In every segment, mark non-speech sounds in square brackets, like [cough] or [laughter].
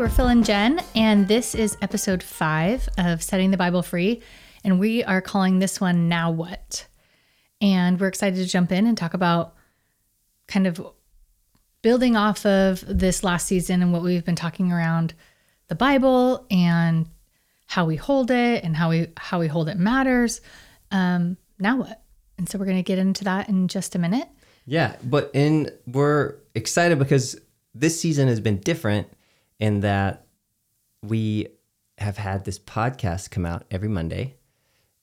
we're Phil and Jen, and this is episode five of Setting the Bible Free. And we are calling this one Now What? And we're excited to jump in and talk about kind of building off of this last season and what we've been talking around the Bible and how we hold it and how we how we hold it matters. Um, now what? And so we're gonna get into that in just a minute. Yeah, but in we're excited because this season has been different in that we have had this podcast come out every Monday,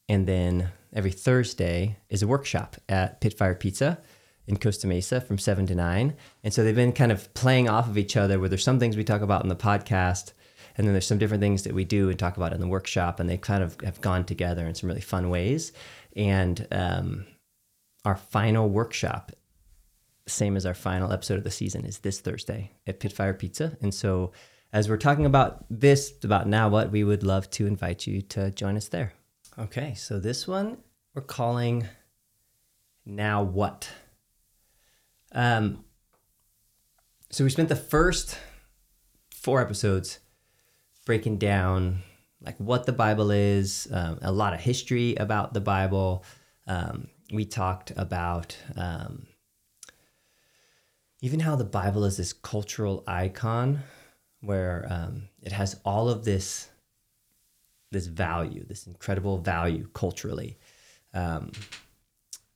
and then every Thursday is a workshop at Pitfire Pizza in Costa Mesa from seven to nine. And so they've been kind of playing off of each other where there's some things we talk about in the podcast, and then there's some different things that we do and talk about in the workshop, and they kind of have gone together in some really fun ways. And um, our final workshop same as our final episode of the season is this Thursday at Pitfire Pizza. And so as we're talking about this, about now what, we would love to invite you to join us there. Okay, so this one we're calling Now What? Um, so we spent the first four episodes breaking down like what the Bible is, um, a lot of history about the Bible. Um, we talked about um, even how the Bible is this cultural icon where um, it has all of this this value, this incredible value culturally. Um,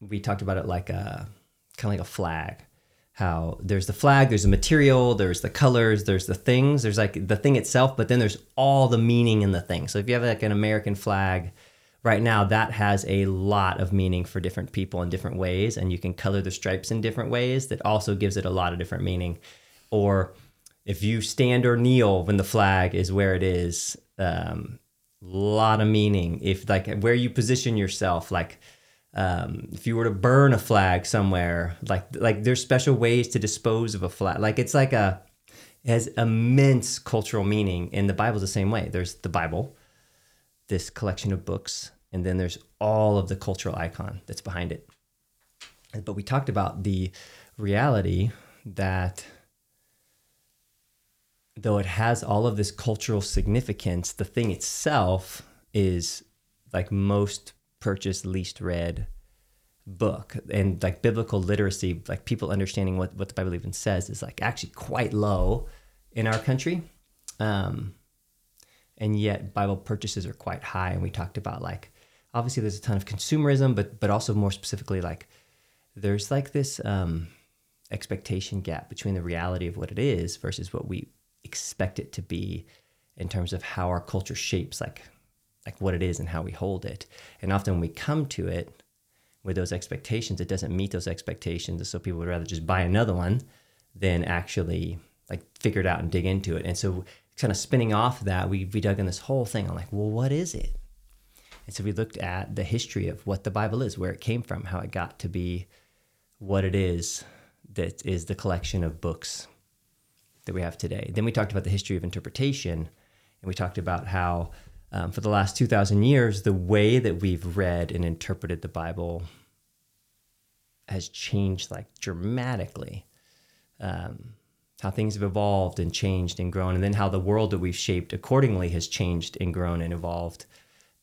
we talked about it like a kind of like a flag. How there's the flag, there's the material, there's the colors, there's the things, there's like the thing itself, but then there's all the meaning in the thing. So if you have like an American flag, right now that has a lot of meaning for different people in different ways and you can color the stripes in different ways that also gives it a lot of different meaning. Or if you stand or kneel when the flag is where it is um, lot of meaning. If like where you position yourself like um, if you were to burn a flag somewhere like like there's special ways to dispose of a flag. Like it's like a it has immense cultural meaning and the bible's the same way. There's the bible this collection of books, and then there's all of the cultural icon that's behind it. But we talked about the reality that though it has all of this cultural significance, the thing itself is like most purchased, least read book. And like biblical literacy, like people understanding what, what the Bible even says, is like actually quite low in our country. Um, and yet Bible purchases are quite high. And we talked about like obviously there's a ton of consumerism, but but also more specifically like there's like this um, expectation gap between the reality of what it is versus what we expect it to be in terms of how our culture shapes like like what it is and how we hold it. And often we come to it with those expectations, it doesn't meet those expectations. So people would rather just buy another one than actually like figure it out and dig into it. And so kind of spinning off of that, we, we dug in this whole thing. I'm like, well, what is it? And so we looked at the history of what the Bible is, where it came from, how it got to be what it is that is the collection of books that we have today. Then we talked about the history of interpretation, and we talked about how um, for the last 2,000 years, the way that we've read and interpreted the Bible has changed like dramatically. Um, how things have evolved and changed and grown, and then how the world that we've shaped accordingly has changed and grown and evolved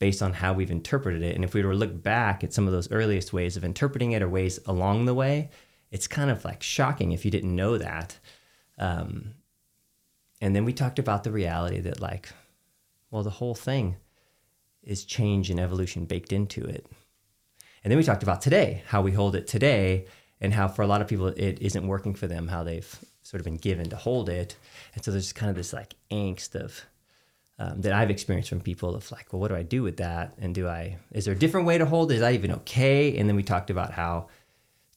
based on how we've interpreted it. And if we were to look back at some of those earliest ways of interpreting it or ways along the way, it's kind of like shocking if you didn't know that. Um, and then we talked about the reality that, like, well, the whole thing is change and evolution baked into it. And then we talked about today, how we hold it today, and how for a lot of people it isn't working for them, how they've sort of been given to hold it. And so there's kind of this like angst of um, that I've experienced from people of like, well, what do I do with that? And do I, is there a different way to hold it? Is that even okay? And then we talked about how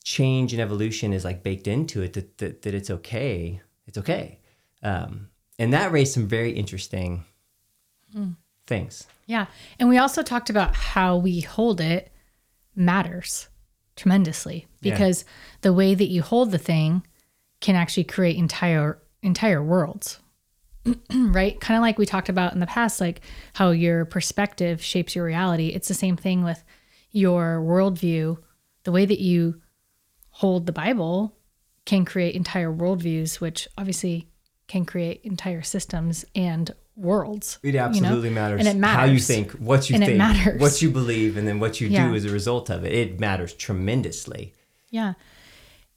change and evolution is like baked into it, that, that, that it's okay. It's okay. Um, and that raised some very interesting mm. things. Yeah. And we also talked about how we hold it matters tremendously because yeah. the way that you hold the thing can actually create entire entire worlds [clears throat] right kind of like we talked about in the past like how your perspective shapes your reality it's the same thing with your worldview the way that you hold the bible can create entire worldviews which obviously can create entire systems and worlds. It you know? absolutely matters. And it matters. How you think, what you And think, matters. what you believe, and then what you Yeah. do as a result of it. It matters tremendously. Yeah.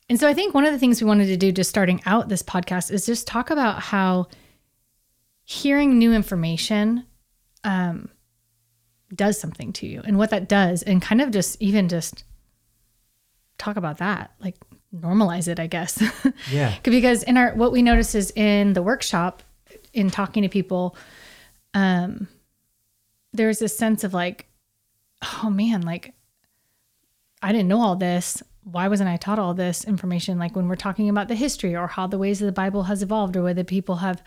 And so I think one of the things we wanted to do just starting out this podcast is just talk about how hearing new information um, does something to you and what that does, and kind of just even just talk about that, like normalize it, I guess. [laughs] Yeah. because in our what we notice is in the workshop, in talking to people, um, there's this sense of like, oh man, like I didn't know all this. Why wasn't I taught all this information? Like when we're talking about the history or how the ways of the Bible has evolved or whether people have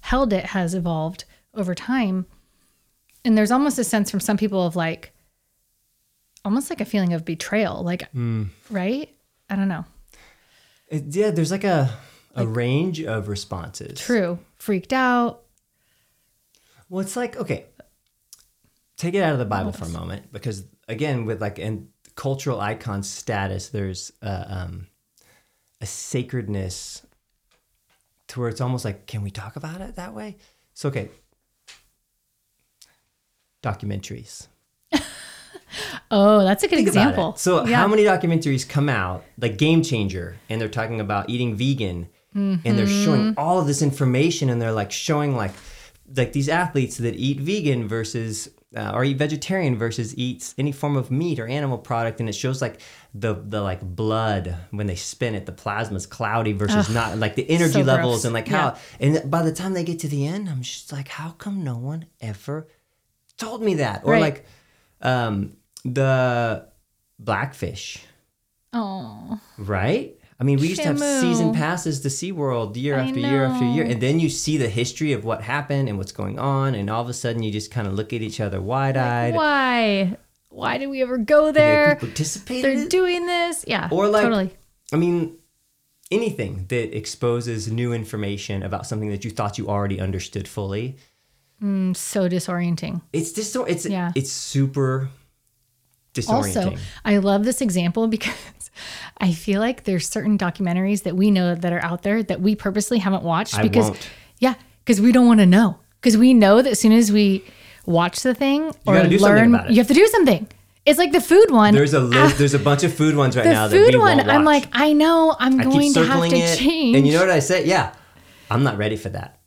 held it has evolved over time. And there's almost a sense from some people of like, almost like a feeling of betrayal, like, hmm. right? I don't know. It- yeah, there's like a a range of responses. True. Freaked out. Well, it's like okay, take it out of the Bible for a moment because again, with like in cultural icon status, there's uh, um, a sacredness to where it's almost like, can we talk about it that way? So okay, documentaries. [laughs] Oh, that's a good Think example. So Yeah. how many documentaries come out like Game Changer and they're talking about eating vegan and they're Mm-hmm. showing all of this information and they're like showing like like these athletes that eat vegan versus uh, or eat vegetarian versus eats any form of meat or animal product? And it shows like the the like blood when they spin it. The plasma's cloudy versus not like the energy so levels gross. and like how and by the time they get to the end I'm just like how come no one ever told me that? Or Right. like um the blackfish. Oh, right I mean, we used to have season passes to SeaWorld year after year after year. And then you see the history of what happened and what's going on. And all of a sudden, you just kind of look at each other wide eyed. why? Why did we ever go there? participated. They're doing this. Yeah. Or like- totally. I mean, anything that exposes new information about something that you thought you already understood fully. Mm, so disorienting. It's just so it's Yeah. it's super disorienting. Also, I love this example because I feel like there's certain documentaries that we know that are out there that we purposely haven't watched I because won't. yeah, because we don't want to know. Because we know that as soon as we watch the thing or gotta do something learn, you have to do something. It's like the food one. there's a ah, list, there's a bunch of food ones right the now that food one. I'm like, I know I'm I going to have to it, change. and you know what I say? Yeah, I'm not ready for that.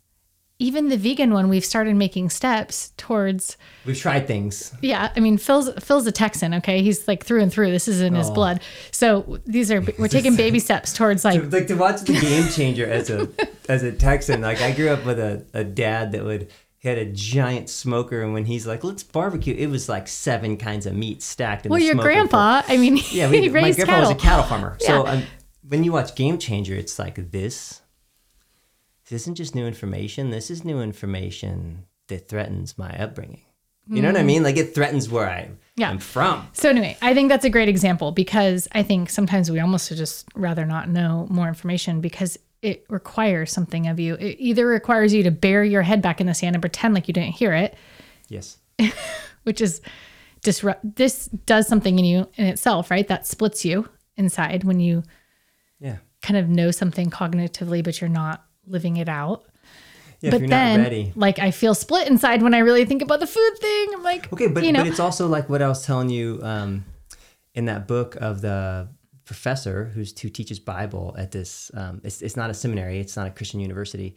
Even the vegan one, we've started making steps towards. We've tried things. Yeah, I mean, Phil's Phil's a Texan. Okay, he's like through and through. This is in his Oh. blood. So these are we're taking baby steps towards like like to watch the game changer as a [laughs] as a Texan. Like I grew up with a, a dad that would he had a giant smoker, and when he's like, "Let's barbecue," it was like seven kinds of meat stacked in Well, the your smoker for- grandpa, I mean, [laughs] yeah, he we, my grandpa cattle. was a cattle farmer. So um, when you watch Game Changer, it's like this. This isn't just new information. This is new information that threatens my upbringing. You know what I mean? Like it threatens where I Mm. Yeah. am from. So anyway, I think that's a great example because I think sometimes we almost just rather not know more information because it requires something of you. It either requires you to bury your head back in the sand and pretend like you didn't hear it, Yes. [laughs] which is disrupt. This does something in you in itself, right? That splits you inside when you Yeah. kind of know something cognitively, but you're not living it out. Yeah. but if you're then, not ready. like, I feel split inside when I really think about the food thing. I'm like, Okay, but you know, but it's also like what I was telling you um, in that book of the professor who's who teaches Bible at this. Um, it's it's not a seminary. It's not a Christian university.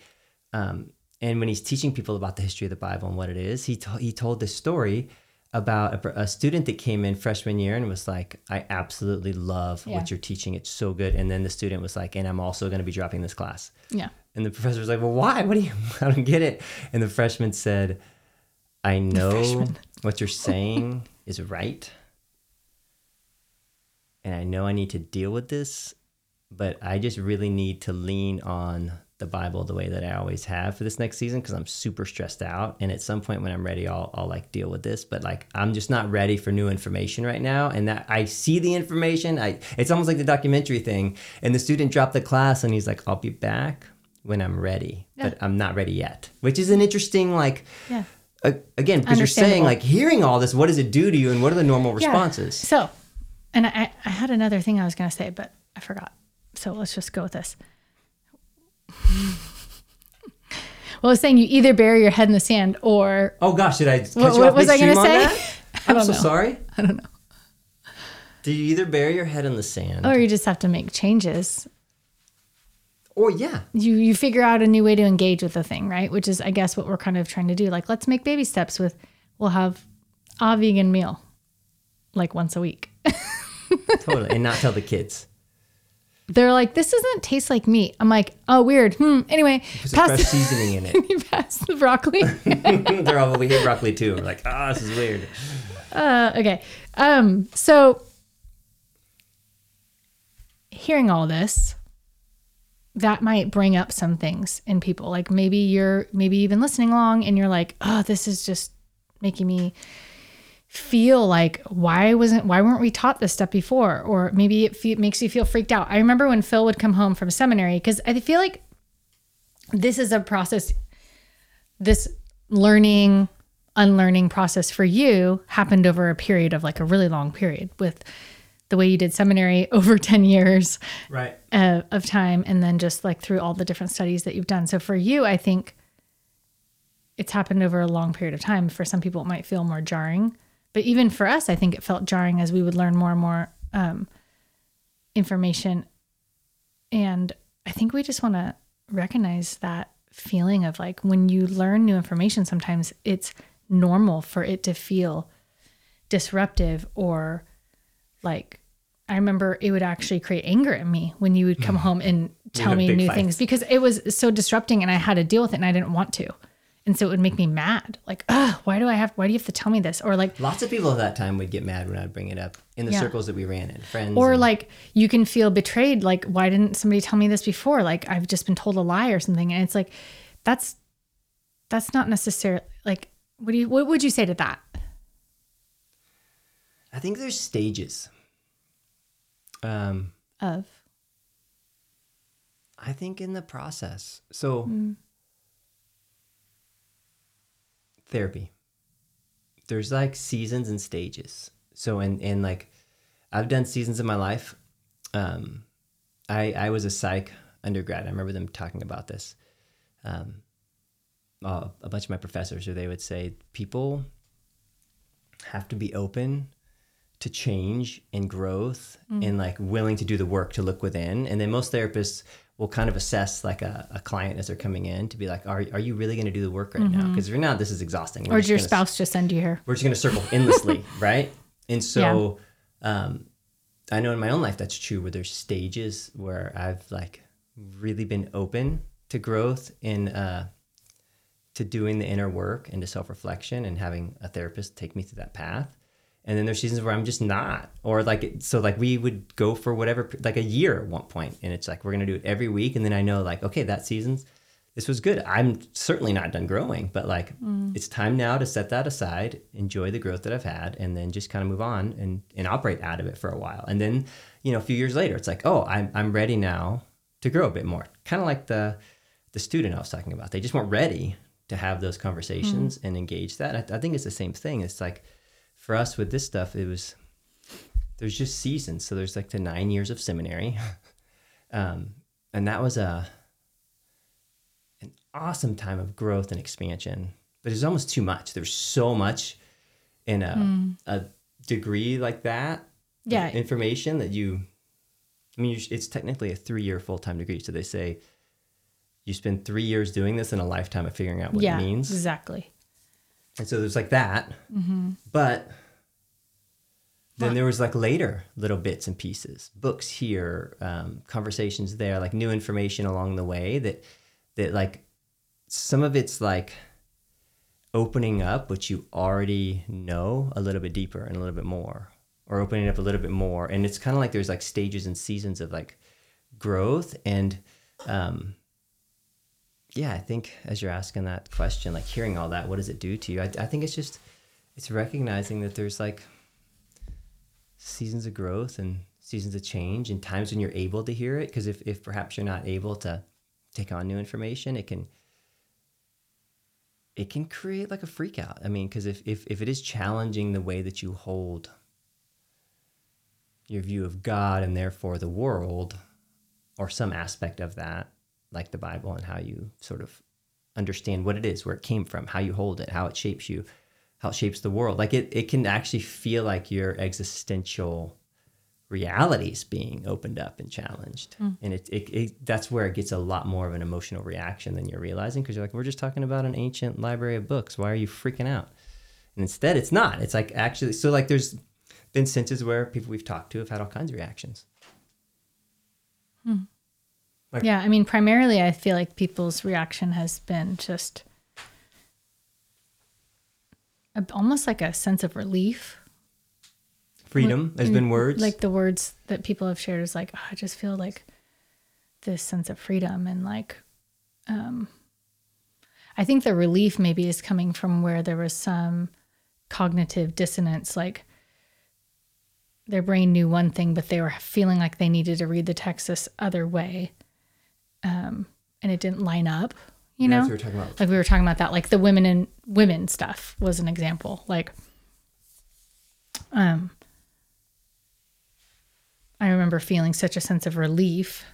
Um, and when he's teaching people about the history of the Bible and what it is, he to, he told this story about a, a student that came in freshman year and was like, "I absolutely love Yeah. what you're teaching. It's so good." And then the student was like, "And I'm also going to be dropping this class." yeah, And the professor was like, "Well, why? What do you? [laughs] I don't get it." And the freshman said, "I know what you're [laughs] saying is right, and I know I need to deal with this, but I just really need to lean on the Bible the way that I always have for this next season because I'm super stressed out. And at some point when I'm ready, I'll I'll like deal with this. But like I'm just not ready for new information right now. And that I see the information. I it's almost like the documentary thing. And the student dropped the class and he's like, I'll be back when I'm ready, Yeah. but I'm not ready yet. Which is an interesting like. yeah. Uh, again, because you're saying like hearing all this, what does it do to you, and what are the normal Yeah. responses? So, and I, I had another thing I was going to say, but I forgot. So let's just go with this. [laughs] Well, I was saying you either bury your head in the sand or Oh gosh, did I What- you what was I gonna say? [laughs] I I'm don't so know. sorry. I don't know. Do you either bury your head in the sand Or you just have to make changes. Or yeah, You you figure out a new way to engage with the thing, right? Which is I guess what we're kind of trying to do. Like let's make baby steps with we'll have a vegan meal like once a week. [laughs] totally, and not tell the kids. They're like, this doesn't taste like meat. I'm like, oh weird. Hmm. Anyway, There's a fresh pass, seasoning in it. [laughs] you pass the broccoli. [laughs] They're all we hate broccoli too. We're like, ah, this is weird. Uh, okay. Um, so hearing all this, that might bring up some things in people. Like maybe you're maybe even listening along and you're like, oh, this is just making me feel like why wasn't why weren't we taught this stuff before or maybe it fe- makes you feel freaked out i remember when phil would come home from seminary because i feel like this is a process this learning unlearning process for you happened over a period of like a really long period with the way you did seminary [laughs] over 10 years Right. uh, of time and then just like through all the different studies that you've done. So for you i think it's happened over a long period of time. For some people it might feel more jarring. But even for us i think it felt jarring as we would learn more and more um, information. And i think we just want to recognize that feeling of like when you learn new information sometimes it's normal for it to feel disruptive or like I remember it would actually create anger in me when you would come home and tell me new fights. things because it was so disrupting and I had to deal with it and I didn't want to. And so it would make me mad. Like, ah, why do I have why do you have to tell me this? Or like Lots of people at that time would get mad when I'd bring it up in the Yeah. circles that we ran in, friends. or and- like you can feel betrayed like why didn't somebody tell me this before? Like I've just been told a lie or something and it's like that's that's not necessarily like what do you what would you say to that? I think there's stages. Um, Of I think in the process. So Mm. therapy. There's like seasons and stages. So and and like I've done seasons in my life. Um I I was a psych undergrad. I remember them talking about this. Um uh, a bunch of my professors or they would say people have to be open to change and growth and like willing to do the work to look within. And then most therapists will kind of assess like a, a client as they're coming in to be like, are, are you really going to do the work right now? Because if you're not, this is exhausting. We're or did your gonna- spouse just send you here? We're just going to circle endlessly, [laughs] right? And so um, I know in my own life that's true where there's stages where I've like really been open to growth in uh, to doing the inner work and to self-reflection and having a therapist take me through that path and then there's seasons where i'm just not. Or like so like we would go for whatever like a year at one point and it's like we're gonna do it every week and then i know like okay that season's this was good. I'm certainly not done growing but like mm. it's time now to set that aside enjoy the growth that i've had and then just kind of move on and and operate out of it for a while. And then you know a few years later it's like oh i'm, I'm ready now to grow a bit more. Kind of like the the student i was talking about. They just weren't ready to have those conversations mm. and engage that. I, I think it's the same thing. It's like for us with this stuff it was there's just seasons. So there's like the nine years of seminary. [laughs] Um, and that was a an awesome time of growth and expansion but it's almost too much. There's so much in a, a degree like that Yeah. information that you i mean it's technically a three-year full-time degree. So they say you spend three years doing this in a lifetime of figuring out what yeah, it means. exactly. And so there's like that. But then there was like later little bits and pieces, books here, um, conversations there, like new information along the way that that like some of it's like opening up what you already know a little bit deeper and a little bit more or opening up a little bit more. And it's kind of like there's like stages and seasons of like growth and um yeah, I think as you're asking that question, like hearing all that, what does it do to you? I, I think it's just, it's recognizing that there's like seasons of growth and seasons of change and times when you're able to hear it. Because if, if perhaps you're not able to take on new information, it can, it can create like a freak out. I mean, because if, if, if it is challenging the way that you hold your view of God and therefore the world or some aspect of that, like the Bible and how you sort of understand what it is, where it came from, how you hold it, how it shapes you, how it shapes the world. Like it, it can actually feel like your existential realities being opened up and challenged. Hmm. And it, it, it that's where it gets a lot more of an emotional reaction than you're realizing because you're like, we're just talking about an ancient library of books. Why are you freaking out? And instead, it's not. It's like actually, so like there's been senses where people we've talked to have had all kinds of reactions. Hmm. Like- Yeah, I mean, primarily, I feel like people's reaction has been just a, almost like a sense of relief. Freedom has been words. Like the words that people have shared is like, oh, I just feel like this sense of freedom and like, um, I think the relief maybe is coming from where there was some cognitive dissonance, like their brain knew one thing, but they were feeling like they needed to read the text this other way, um, and it didn't line up. You know, we're talking about. like we were talking about that like the women and women stuff was an example like um i remember feeling such a sense of relief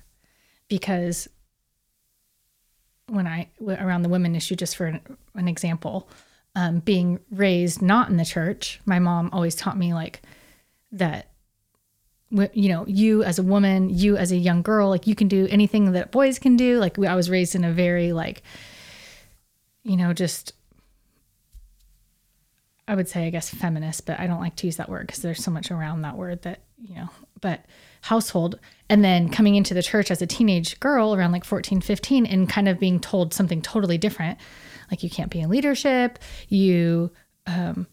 because when i around the women issue just for an, an example um, being raised not in the church my mom always taught me like that you know you as a woman you as a young girl like you can do anything that boys can do. Like i was raised in a very like you know just i would say i guess feminist but i don't like to use that word because there's so much around that word that you know but household. And then coming into the church as a teenage girl around like 14 15 and kind of being told something totally different like you can't be in leadership you um,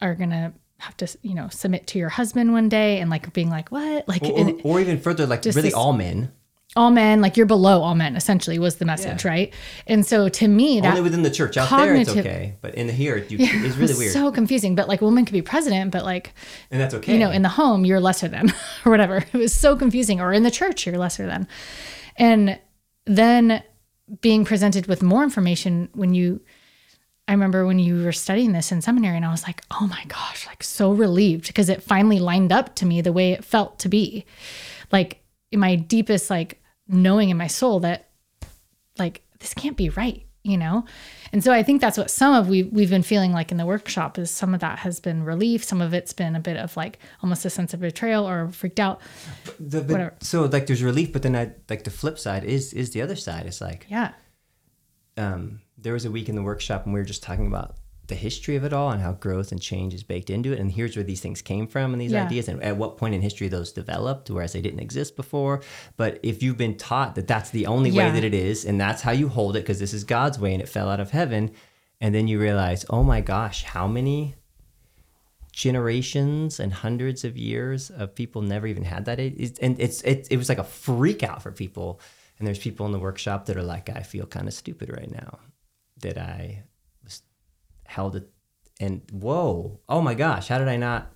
are gonna have to you know submit to your husband one day and like being like what like or, and- or, or even further, like Just really this- all men. all men like you're below all men essentially was the message Yeah. right and so to me that Only within the church. Out there, it's okay, but in the here, you, it's really weird, so confusing but like a woman could be president but like and that's okay. you know in the home you're lesser than [laughs] or whatever it was so confusing or in the church you're lesser than and then being presented with more information when you i remember when you were studying this in seminary and i was like oh my gosh like so relieved because it finally lined up to me the way it felt to be. Like in my deepest like knowing in my soul that like this can't be right you know? And so i think that's what some of we we've been feeling like in the workshop is some of that has been relief. Some of it's been a bit of like almost a sense of betrayal or freaked out. The-. So like, there's relief, but then I, like the flip side is is the other side. It's like yeah. um, there was a week in the workshop, and we were just talking about the history of it all and how growth and change is baked into it. And here's where these things came from and these Yeah. ideas, and at what point in history those developed, whereas they didn't exist before. But if you've been taught that that's the only way that it is, and that's how you hold it, because this is God's way and it fell out of heaven, and then you realize, oh my gosh, how many generations and hundreds of years of people never even had that It- and it's it, it was like a freak out for people and there's people in the workshop that are like i feel kind of stupid right now that i was held it and whoa oh my gosh how did i not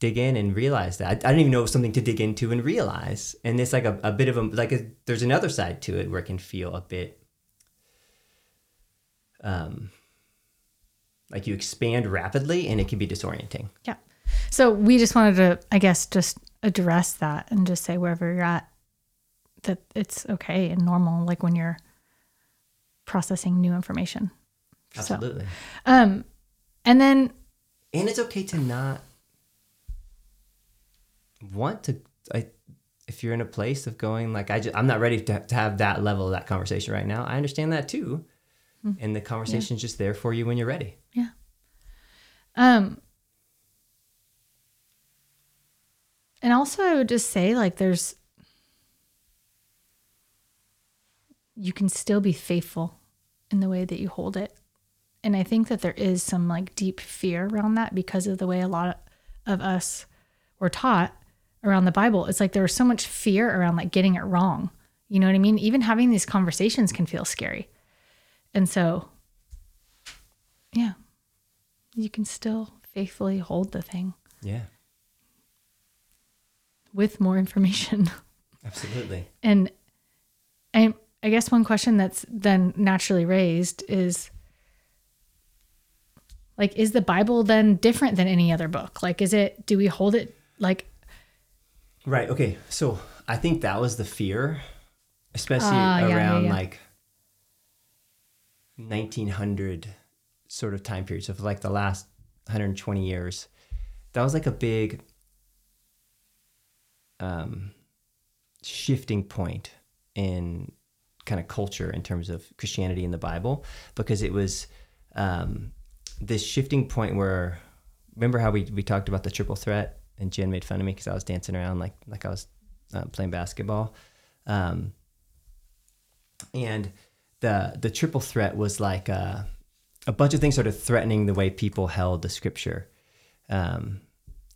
dig in and realize that? I, I didn't even know it was something to dig into and realize. And it's like a, a bit of a like a, there's another side to it where it can feel a bit um like you expand rapidly and it can be disorienting. Yeah. So we just wanted to i guess just address that and just say wherever you're at that it's okay and normal like when you're processing new information. So- absolutely. um and then and it's okay to not want to I, if you're in a place of going like I just, i'm not ready to, to have that level of that conversation right now. I understand that too. And the conversation's just there for you when you're ready. Yeah. Um and also I would just say like there's you can still be faithful in the way that you hold it. And I think that there is some like deep fear around that because of the way a lot of us were taught around the Bible. It's like there was so much fear around like getting it wrong. You know what I mean? Even having these conversations can feel scary. And so yeah you can still faithfully hold the thing yeah with more information. [laughs] absolutely and I, I guess one question that's then naturally raised is like, is the Bible then different than any other book? Like, is it, do we hold it like, right okay so i think that was the fear especially Ah, yeah, yeah, around yeah. like 1900 sort of time period. So for like the last 120 years, that was like a big um, shifting point in kind of culture in terms of Christianity in the Bible because it was um, this shifting point where remember how we, we talked about the triple threat and Jen made fun of me because I was dancing around like like I was uh, playing basketball, um, and the the triple threat was like a, a bunch of things sort of threatening the way people held the scripture, um,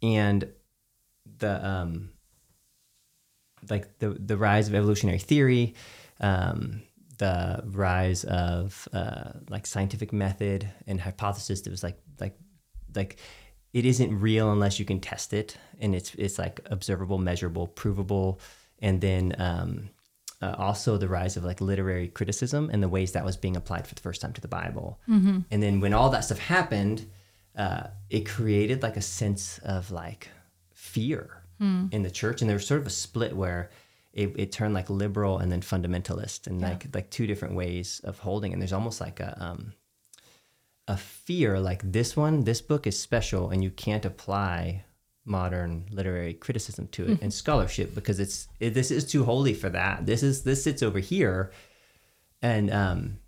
and the um, like the the rise of evolutionary theory, um, the rise of uh, like scientific method and hypothesis that was like like like it isn't real unless you can test it and it's it's like observable measurable provable and then um, uh, also the rise of like literary criticism and the ways that was being applied for the first time to the bible mm-hmm. and then when all that stuff happened uh, it created like a sense of like fear mm. in the church and there was sort of a split where it, it turned like liberal and then fundamentalist and yeah. like like two different ways of holding and there's almost like a um, a fear like this one this book is special and you can't apply modern literary criticism to it mm-hmm. and scholarship because it's it, this is too holy for that this is this sits over here and um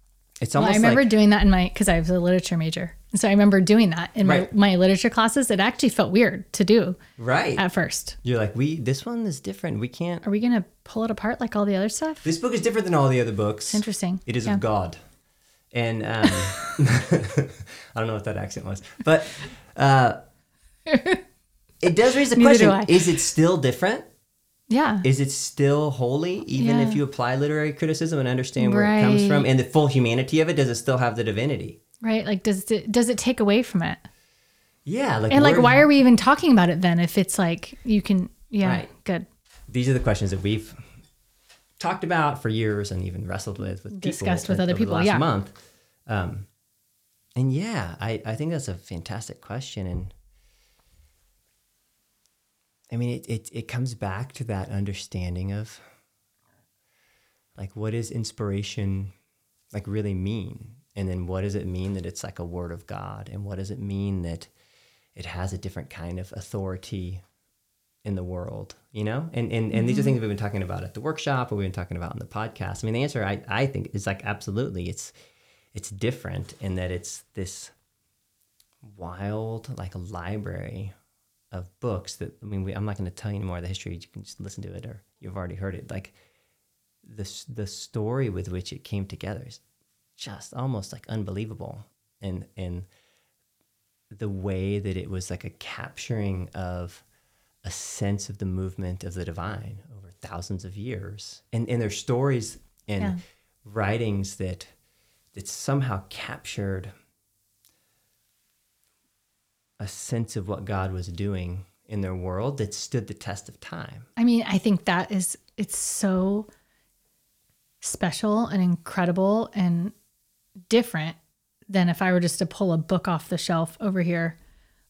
it's almost well, I remember like, doing that in my because I was a literature major. So I remember doing that in right. my, my literature classes. It actually felt weird to do. Right. At first. You're like, we this one is different. We can't Are we gonna pull it apart like all the other stuff? This book is different than all the other books. Interesting. It is yeah. of God. And um, [laughs] [laughs] I don't know what that accent was. But uh, [laughs] it does raise the question is it still different? Yeah. Is it still holy, even yeah. if you apply literary criticism and understand where right. it comes from and the full humanity of it? Does it still have the divinity? Right. Like, does it does it take away from it? Yeah. Like, and like, why are we even talking about it then? If it's like you can, yeah, right. good. These are the questions that we've talked about for years and even wrestled with with discussed with other people. last yeah. month. Um, and yeah, I I think that's a fantastic question and I mean, it, it, it comes back to that understanding of like, what does inspiration like really mean? And then what does it mean that it's like a word of God? And what does it mean that it has a different kind of authority in the world, you know? And, and, and mm-hmm. these are mm-hmm. things we've been talking about at the workshop or we've been talking about in the podcast. I mean, the answer I, I think is like, absolutely. It's, it's different in that it's this wild, like a library of books that I mean, we, I'm not going to tell you anymore the history. You can just listen to it, or you've already heard it. Like the the story with which it came together is just almost like unbelievable, and and the way that it was like a capturing of a sense of the movement of the divine over thousands of years, and and there's stories and yeah. writings that that somehow captured a sense of what God was doing in their world that stood the test of time. I mean, I think that is it's so special and incredible and different than if I were just to pull a book off the shelf over here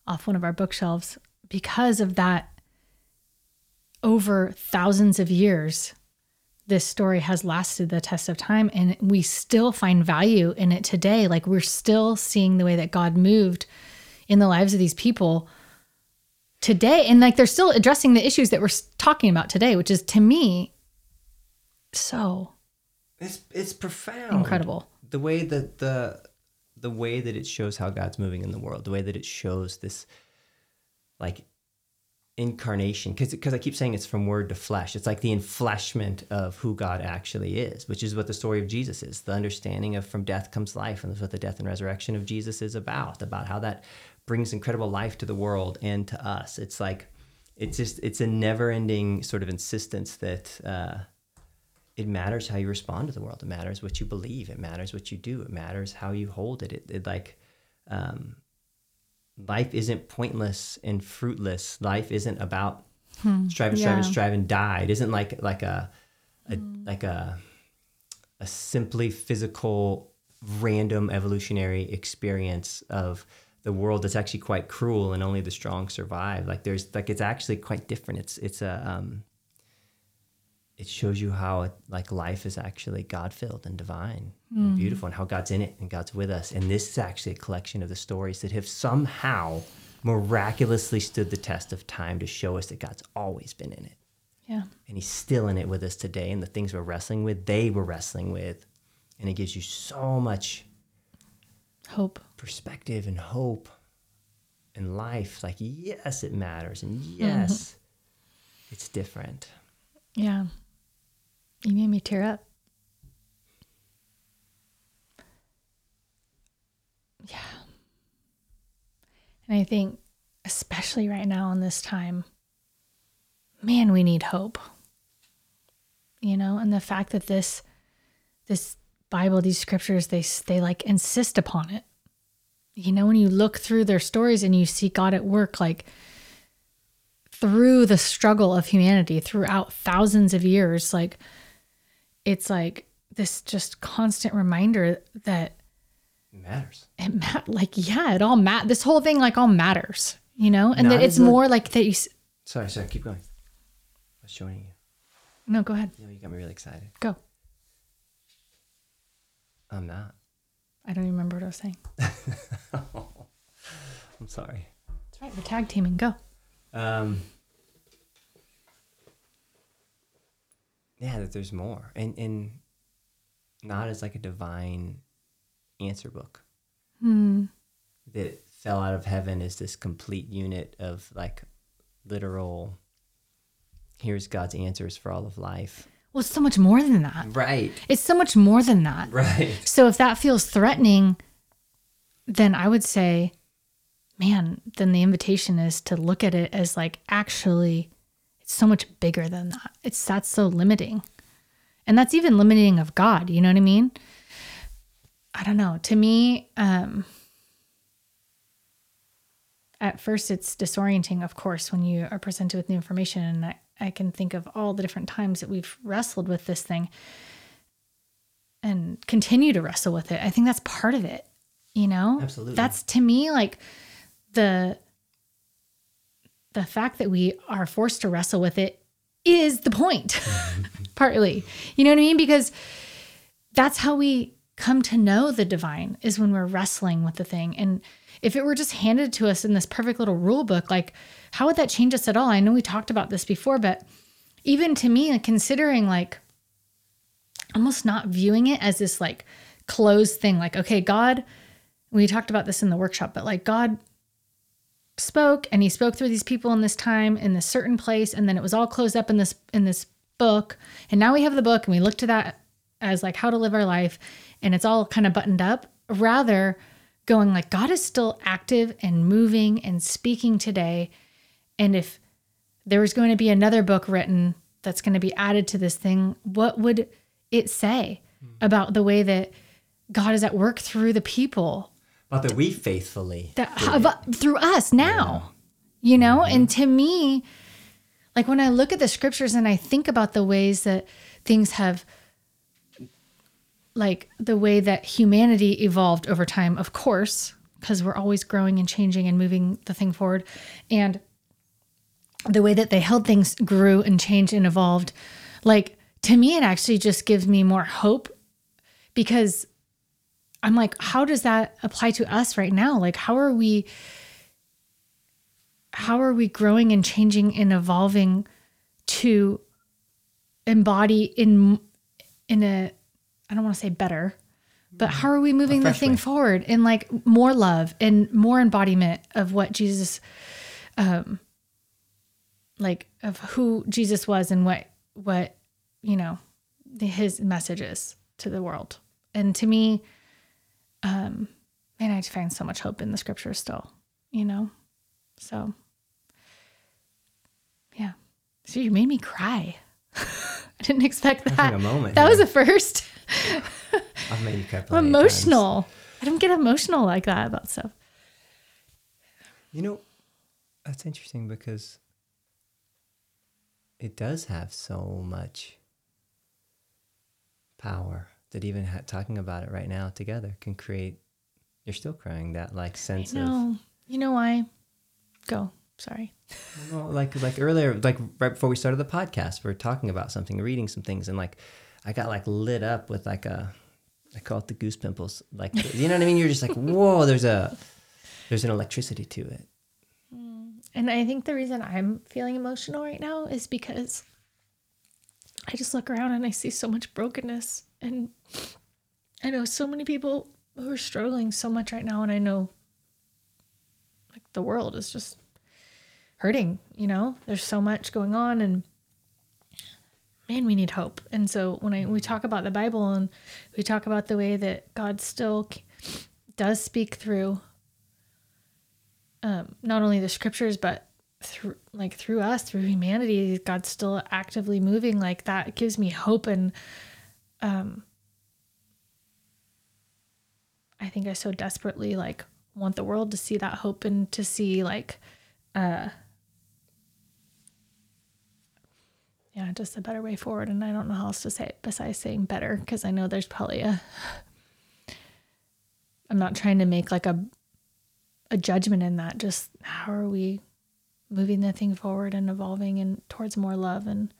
off one of our bookshelves because of that over thousands of years this story has lasted the test of time and we still find value in it today like we're still seeing the way that God moved in the lives of these people today and like they're still addressing the issues that we're talking about today which is to me so it's it's profound incredible the way that the the way that it shows how god's moving in the world the way that it shows this like incarnation because because I keep saying it's from word to flesh. It's like the enfleshment of who God actually is, which is what the story of Jesus is. The understanding of from death comes life, and that's what the death and resurrection of Jesus is about. About how that brings incredible life to the world and to us. It's like it's just it's a never-ending sort of insistence that uh, it matters how you respond to the world. It matters what you believe. It matters what you do. It matters how you hold it. It, it like um, life isn't pointless and fruitless. Life isn't about hmm. strive and strive yeah. and strive and die. It isn't like like a, a mm. like a a simply physical random evolutionary experience of the world that's actually quite cruel and only the strong survive. Like there's like it's actually quite different. It's it's a um, it shows you how it, like life is actually God filled and divine and beautiful, and how God's in it and God's with us. And this is actually a collection of the stories that have somehow miraculously stood the test of time to show us that God's always been in it Yeah. and he's still in it with us today and the things we're wrestling with they were wrestling with and it gives you so much Hope. perspective and hope and life like yes it matters and mm-hmm. yes it's different Yeah. You made me tear up. Yeah. And I think, especially right now in this time, man, we need hope. You know, and the fact that this, this Bible, these scriptures, they they like insist upon it. You know, when you look through their stories and you see God at work, like through the struggle of humanity throughout thousands of years like it's like this just constant reminder that it matters. it ma- like yeah it all mat this whole thing like all matters you know? And Not that it's as a- more like that you s- sorry sorry keep going. I was showing you. No go ahead. Know you got me really excited. Go i'm not. I don't even remember what i was saying. [laughs] I'm sorry. That's right. We're tag teaming. Go. Um, yeah, that there's more, and and not as like a divine answer book. That fell out of heaven is this complete unit of like literal. Here's God's answers for all of life. Well it's so much more than that Right, it's so much more than that right. So if that feels threatening, then I would say, man, then the invitation is to look at it as like actually it's so much bigger than that. It's that's so limiting. And that's even limiting of God, you know what I mean? I don't know. To me, um at first it's disorienting, of course, when you are presented with new information. And I, I can think of all the different times that we've wrestled with this thing and continue to wrestle with it. I think that's part of it, you know? Absolutely. That's to me like the the fact that we are forced to wrestle with it is the point. [laughs] Partly. You know what I mean? Because that's how we come to know the divine is when we're wrestling with the thing. And if it were just handed to us in this perfect little rule book, like how would that change us at all? I know we talked about this before, but even to me, considering like almost not viewing it as this like closed thing, like, okay, God, we talked about this in the workshop, but like God spoke and he spoke through these people in this time in this certain place and then it was all closed up in this in this book and now we have the book and we look to that as like how to live our life and it's all kind of buttoned up rather going like god is still active and moving and speaking today. And if there was going to be another book written that's going to be added to this thing what would it say hmm. about the way that god is at work through the people? But that we faithfully that uh, about, through us now you know? And mm-hmm. to me like when i look at the scriptures and i think about the ways that things have like the way that humanity evolved over time of course because we're always growing and changing and moving the thing forward and the way that they held things grew and changed and evolved like to me it actually just gives me more hope because I'm like, how does that apply to us right now? Like, how are we, how are we growing and changing and evolving to embody in, in a, I don't want to say better, but how are we moving the thing forward? In like more love and more embodiment of what Jesus, um, like of who Jesus was and what, what, you know, the, his message is to the world. And to me, um man i find so much hope in the scriptures still you know? So yeah. So you made me cry. [laughs] I didn't expect that. a moment that was a first I've made you cry i'm emotional. i don't get emotional like that about stuff. You know, that's interesting because it does have so much power that even ha- talking about it right now together can create. You're still crying that like sense of you know why? Go. Sorry. Well, like like earlier, like right before we started the podcast, we are talking about something, reading some things, and like I got like lit up with like a, I call it the goose pimples. Like you know what I mean? You're just like, [laughs] whoa, there's a, there's an electricity to it. Mm. And I think the reason I'm feeling emotional right now is because I just look around and I see so much brokenness. And I know so many people who are struggling so much right now. And I know like the world is just hurting, you know? There's so much going on and man, we need hope. And so when I we talk about the Bible and we talk about the way that God still does speak through um, not only the scriptures but through like through us through humanity god's still actively moving like that gives me hope and um i think i so desperately like want the world to see that hope and to see like uh yeah just a better way forward and i don't know how else to say it besides saying better because i know there's probably a i'm not trying to make like a a judgment in that. Just how are we moving the thing forward and evolving and towards more love and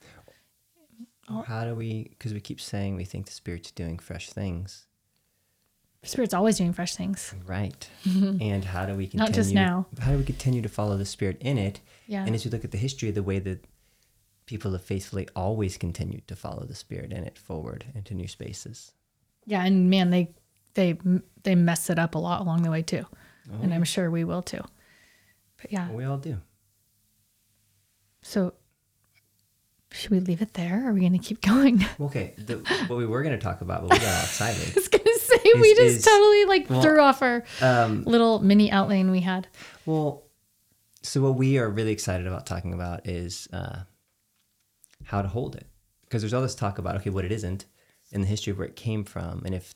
how do we because we keep saying we think the spirit's doing fresh things. Spirit's always doing fresh things. Right. [laughs] And how do we continue not just now. how do we continue to follow the spirit in it? Yeah. And as we look at the history of the way that people have faithfully always continued to follow the spirit in it forward into new spaces yeah and man they they they mess it up a lot along the way too Oh. And I'm sure we will too. But yeah. We all do. So should we leave it there? Or are we going to keep [laughs] going? Okay. The, what we were going to talk about, but we got [laughs] excited. I was going to say, is, we just is, totally like well, threw off our um, little mini outline we had. Well, so what we are really excited about talking about is uh, how to hold it. Because there's all this talk about, okay, what it isn't in the history of where it came from. And if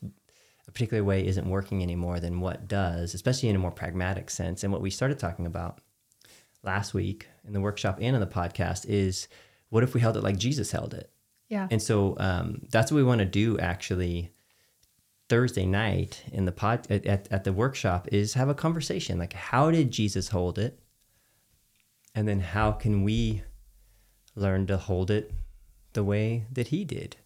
a particular way isn't working anymore, then what does, especially in a more pragmatic sense. And what we started talking about last week in the workshop and in the podcast is what if we held it like Jesus held it? Yeah. And so um, that's what we want to do actually Thursday night in the pod at, at the workshop is have a conversation. Like, how did Jesus hold it? And then how can we learn to hold it the way that he did?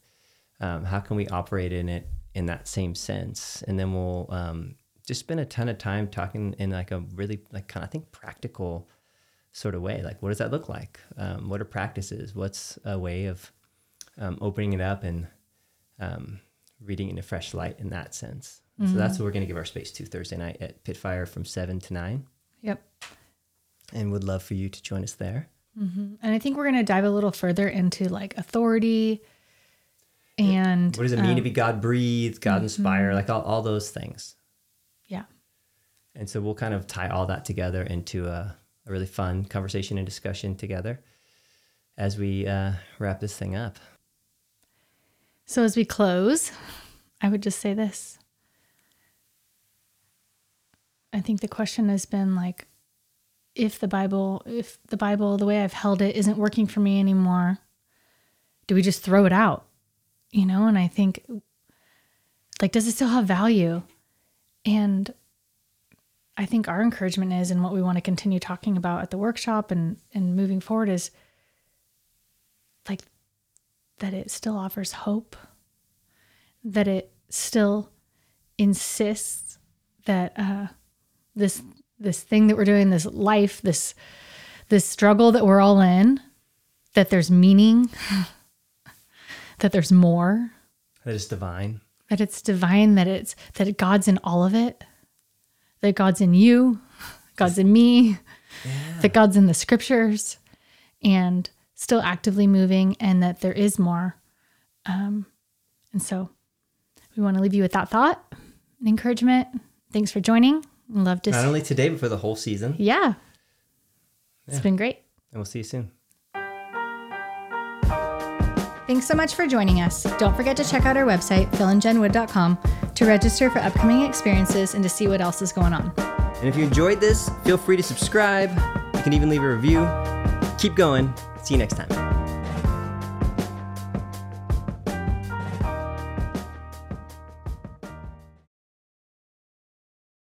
Um, how can we operate in it in that same sense. And then we'll um, just spend a ton of time talking in like a really like kind of I think practical sort of way. Like, what does that look like? Um, what are practices? What's a way of um, opening it up and um, reading in a fresh light in that sense? Mm-hmm. So that's what we're going to give our space to Thursday night at Pitfire from seven to nine. Yep. And would love for you to join us there. Mm-hmm. And I think we're going to dive a little further into like authority and what does it mean um, to be God breathed, God inspired, mm-hmm. like all, all those things. Yeah. And so we'll kind of tie all that together into a, a really fun conversation and discussion together as we uh, wrap this thing up. So as we close, I would just say this. I think the question has been like, if the Bible, if the Bible, the way I've held it isn't working for me anymore, do we just throw it out? you know, and I think like does it still have value? And I think our encouragement is and what we want to continue talking about at the workshop and and moving forward is like that it still offers hope that it still insists that uh, this this thing that we're doing this life this this struggle that we're all in that there's meaning [laughs] that there's more. That it's divine. That it's divine, that it's that God's in all of it. That God's in you, [laughs] God's in me, yeah. that God's in the scriptures and still actively moving and that there is more. Um, and so we want to leave you with that thought and encouragement. Thanks for joining. Love to not only today but for the whole season. Yeah. yeah. It's been great. And we'll see you soon. Thanks so much for joining us. Don't forget to check out our website, philandjenwood.com, to register for upcoming experiences and to see what else is going on. And if you enjoyed this, feel free to subscribe. You can even leave a review. Keep going. See you next time.